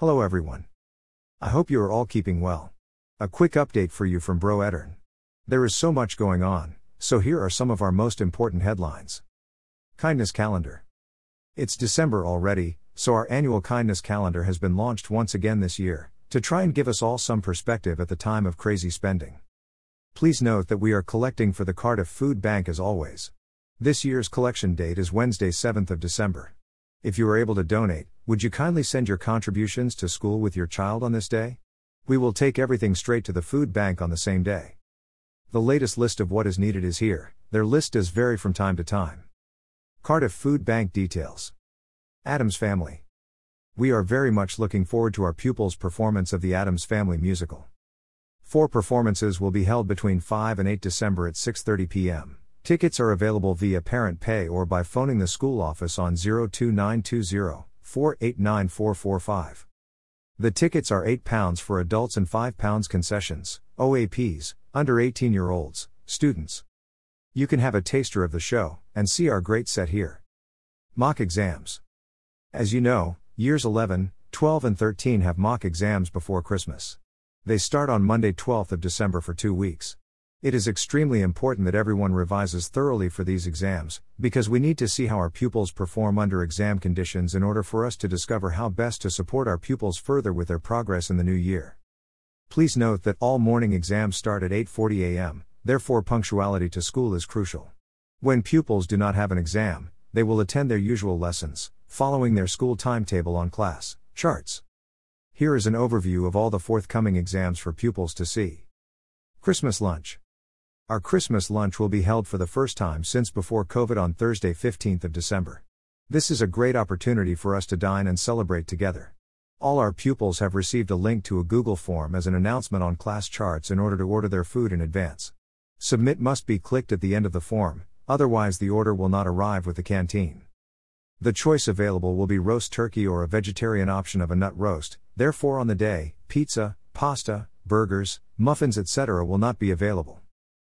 Hello everyone. I hope you are all keeping well. A quick update for you from Bro Edern. There is so much going on, so here are some of our most important headlines. Kindness Calendar. It's December already, so our annual kindness calendar has been launched once again this year, to try and give us all some perspective at the time of crazy spending. Please note that we are collecting for the Cardiff Food Bank as always. This year's collection date is Wednesday, 7th of December. If you are able to donate, would you kindly send your contributions to school with your child on this day? We will take everything straight to the food bank on the same day. The latest list of what is needed is here, their list does vary from time to time. Cardiff Food Bank details. Addams Family. We are very much looking forward to our pupils' performance of the Addams Family musical. Four performances will be held between 5 and 8 December at 6:30 p.m. Tickets are available via Parent Pay or by phoning the school office on 02920 489445. The tickets are £8 for adults and £5 concessions, OAPs, under 18 year olds, students. You can have a taster of the show and see our great set here. Mock exams. As you know, years 11, 12, and 13 have mock exams before Christmas. They start on Monday, 12th of December for two weeks. It is extremely important that everyone revises thoroughly for these exams, because we need to see how our pupils perform under exam conditions in order for us to discover how best to support our pupils further with their progress in the new year. Please note that all morning exams start at 8:40 a.m., therefore punctuality to school is crucial. When pupils do not have an exam, they will attend their usual lessons, following their school timetable on class charts. Here is an overview of all the forthcoming exams for pupils to see. Christmas lunch. Our Christmas lunch will be held for the first time since before COVID on Thursday, 15th of December. This is a great opportunity for us to dine and celebrate together. All our pupils have received a link to a Google form as an announcement on class charts in order to order their food in advance. Submit must be clicked at the end of the form, otherwise, the order will not arrive with the canteen. The choice available will be roast turkey or a vegetarian option of a nut roast, therefore, on the day, pizza, pasta, burgers, muffins, etc. will not be available.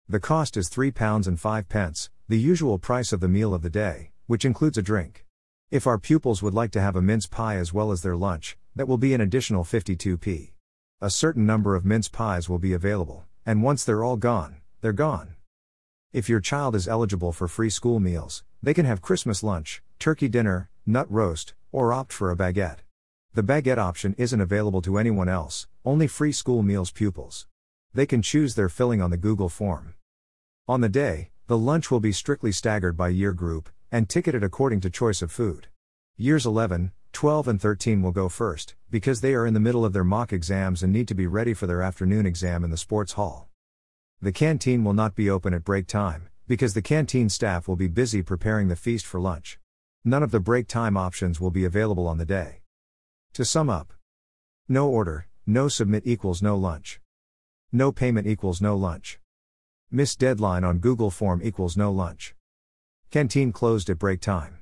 The cost is £3 and 5 pence, the usual price of the meal of the day, which includes a drink. If our pupils would like to have a mince pie as well as their lunch, that will be an additional 52p. A certain number of mince pies will be available, and once they're all gone, they're gone. If your child is eligible for free school meals, they can have Christmas lunch, turkey dinner, nut roast, or opt for a baguette. The baguette option isn't available to anyone else, only free school meals pupils. They can choose their filling on the Google form. On the day, the lunch will be strictly staggered by year group and ticketed according to choice of food. Years 11, 12, and 13 will go first, because they are in the middle of their mock exams and need to be ready for their afternoon exam in the sports hall. The canteen will not be open at break time, because the canteen staff will be busy preparing the feast for lunch. None of the break time options will be available on the day. To sum up, no order, no submit equals no lunch. No payment equals no lunch. Miss deadline on Google Form equals no lunch. Canteen closed at break time.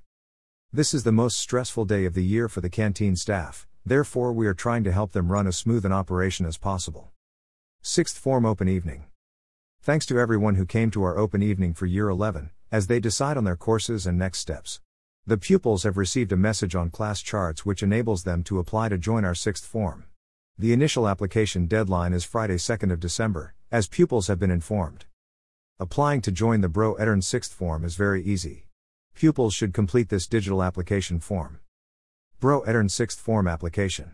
This is the most stressful day of the year for the canteen staff, therefore, we are trying to help them run as smooth an operation as possible. Sixth Form Open Evening. Thanks to everyone who came to our open evening for Year 11, as they decide on their courses and next steps. The pupils have received a message on class charts which enables them to apply to join our sixth form. The initial application deadline is Friday 2nd of December, as pupils have been informed. Applying to join the Bro Edern 6th form is very easy. Pupils should complete this digital application form. Bro Edern 6th form application.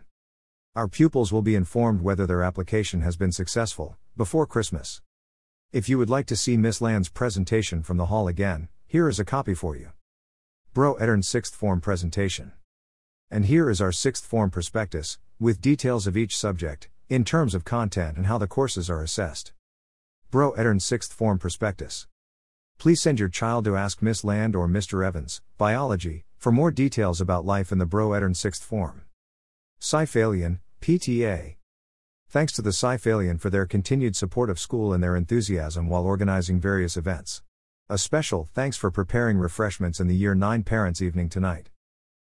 Our pupils will be informed whether their application has been successful before Christmas. If you would like to see Miss Land's presentation from the hall again, here is a copy for you. Bro Edern 6th form presentation. And here is our 6th form prospectus, with details of each subject, in terms of content and how the courses are assessed. Bro Edern 6th Form Prospectus. Please send your child to ask Miss Land or Mr. Evans, Biology, for more details about life in the Bro Edern 6th Form. Cyfeillion, PTA. Thanks to the Cyfeillion for their continued support of school and their enthusiasm while organizing various events. A special thanks for preparing refreshments in the Year 9 Parents' Evening tonight.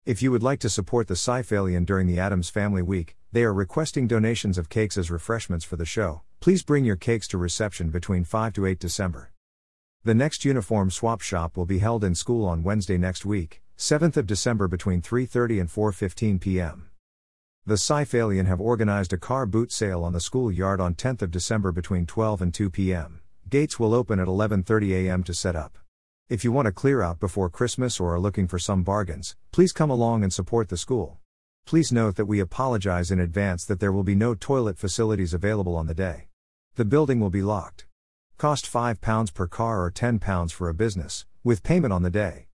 If you would like to support the Cyfeillion during the Addams Family Week, they are requesting donations of cakes as refreshments for the show. Please bring your cakes to reception between 5 to 8 December. The next uniform swap shop will be held in school on Wednesday next week, 7th of December between 3:30 and 4:15 p.m. The Cyfeillion have organized a car boot sale on the school yard on 10th of December between 12 and 2 p.m. Gates will open at 11:30 a.m. to set up. If you want to clear out before Christmas or are looking for some bargains, please come along and support the school. Please note that we apologize in advance that there will be no toilet facilities available on the day. The building will be locked. Cost £5 per car or £10 for a business, with payment on the day.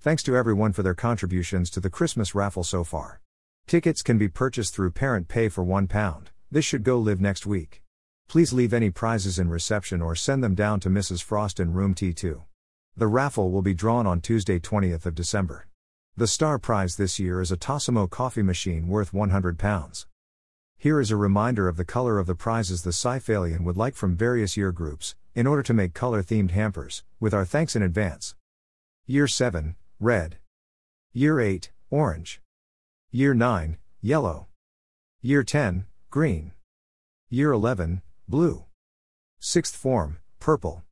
Thanks to everyone for their contributions to the Christmas raffle so far. Tickets can be purchased through Parent Pay for £1. This should go live next week. Please leave any prizes in reception or send them down to Mrs. Frost in room T2. The raffle will be drawn on Tuesday, 20th of December. The star prize this year is a Tassimo coffee machine worth £100. Here is a reminder of the color of the prizes the Cyfeillion would like from various year groups, in order to make color themed hampers, with our thanks in advance. Year 7, red. Year 8, orange. Year 9, yellow. Year 10, green. Year 11, blue. Sixth form, purple.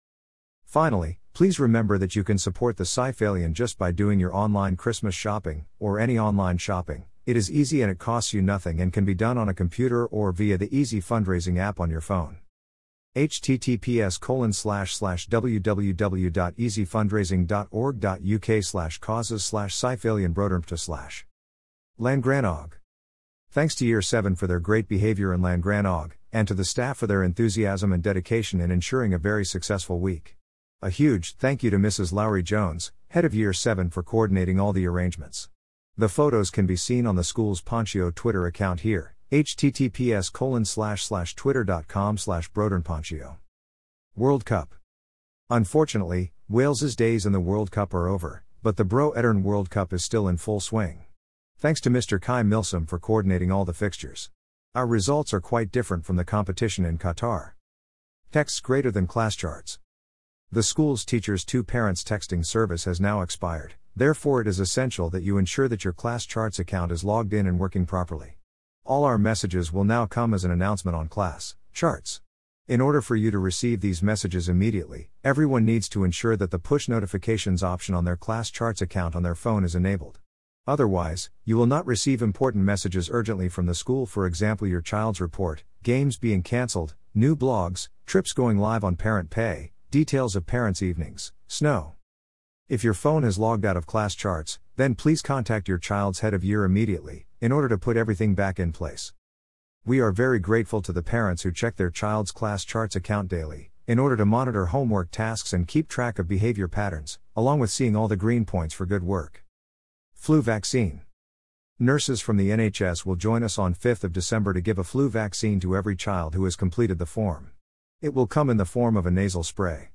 Finally, please remember that you can support the Cyfeillion just by doing your online Christmas shopping, or any online shopping. It is easy and it costs you nothing and can be done on a computer or via the Easy Fundraising app on your phone https colon slash slash www.easyfundraising.org.uk slash causes slash cyphalian slash Llangrannog. Thanks to Year 7 for their great behavior in Llangrannog, and to the staff for their enthusiasm and dedication in ensuring a very successful week. A huge thank you to Mrs. Lowri Jones, head of Year 7, for coordinating all the arrangements. The photos can be seen on the school's Ponchio Twitter account here, https colon slash slash twitter.com slash brodenponchio. World Cup. Unfortunately, Wales's days in the World Cup are over, but the Bro Edern World Cup is still in full swing. Thanks to Mr. Kai Milsom for coordinating all the fixtures. Our results are quite different from the competition in Qatar. Texts greater than class charts. The school's teachers to parents texting service has now expired, therefore, it is essential that you ensure that your class charts account is logged in and working properly. All our messages will now come as an announcement on class charts. In order for you to receive these messages immediately, everyone needs to ensure that the push notifications option on their class charts account on their phone is enabled. Otherwise, you will not receive important messages urgently from the school, for example, your child's report, games being cancelled, new blogs, trips going live on parent pay, details of parents' evenings, snow. If your phone has logged out of class charts, then please contact your child's head of year immediately, in order to put everything back in place. We are very grateful to the parents who check their child's class charts account daily, in order to monitor homework tasks and keep track of behavior patterns, along with seeing all the green points for good work. Flu vaccine. Nurses from the NHS will join us on 5th of December to give a flu vaccine to every child who has completed the form. It will come in the form of a nasal spray.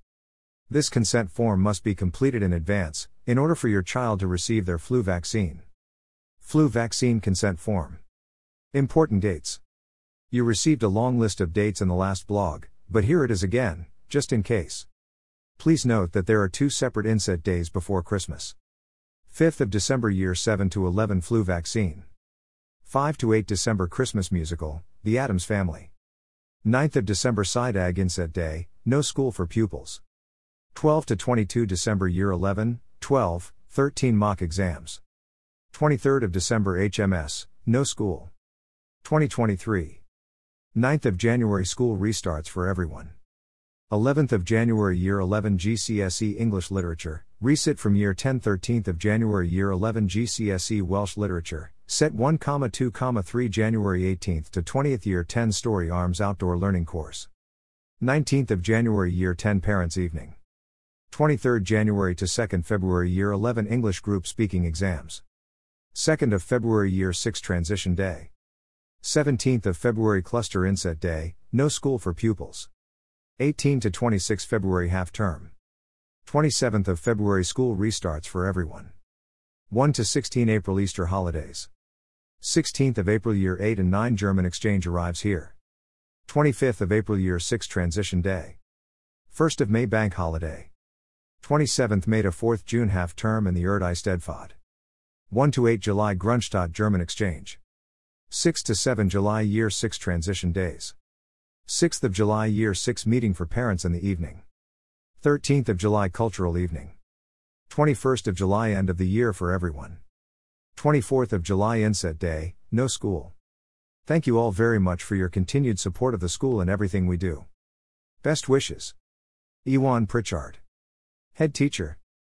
This consent form must be completed in advance, in order for your child to receive their flu vaccine. Flu vaccine consent form. Important dates. You received a long list of dates in the last blog, but here it is again, just in case. Please note that there are two separate inset days before Christmas. 5th of December year 7 to 11 flu vaccine. 5 to 8 December Christmas musical, The Addams Family. 9th of December SIDAG Inset Day, no school for pupils. 12 to 22 December year 11, 12, 13 mock exams. 23rd of December HMS, no school. 2023. 9th of January school restarts for everyone. 11th of January Year 11 GCSE English Literature, resit from Year 10 13th of January Year 11 GCSE Welsh Literature, set 1, 2, 3 January 18th to 20th Year 10 Storey Arms Outdoor Learning Course. 19th of January Year 10 Parents Evening. 23rd January to 2nd February Year 11 English Group Speaking Exams. 2nd of February Year 6 Transition Day. 17th of February Cluster Inset Day, no school for pupils. 18 to 26 February half term. 27th of February school restarts for everyone. 1 to 16 April Easter holidays. 16th of April year 8 and 9 German exchange arrives here. 25th of April year 6 transition day. 1st of May bank holiday. 27th May to 4th June half term in the Urdd Eisteddfod. 1 to 8 July Grunstadt German exchange. 6 to 7 July year 6 transition days. 6th of July Year 6 meeting for parents in the evening. 13th of July Cultural evening. 21st of July End of the year for everyone. 24th of July Inset Day, no school. Thank you all very much for your continued support of the school and everything we do. Best wishes. Iwan Pritchard. Head Teacher,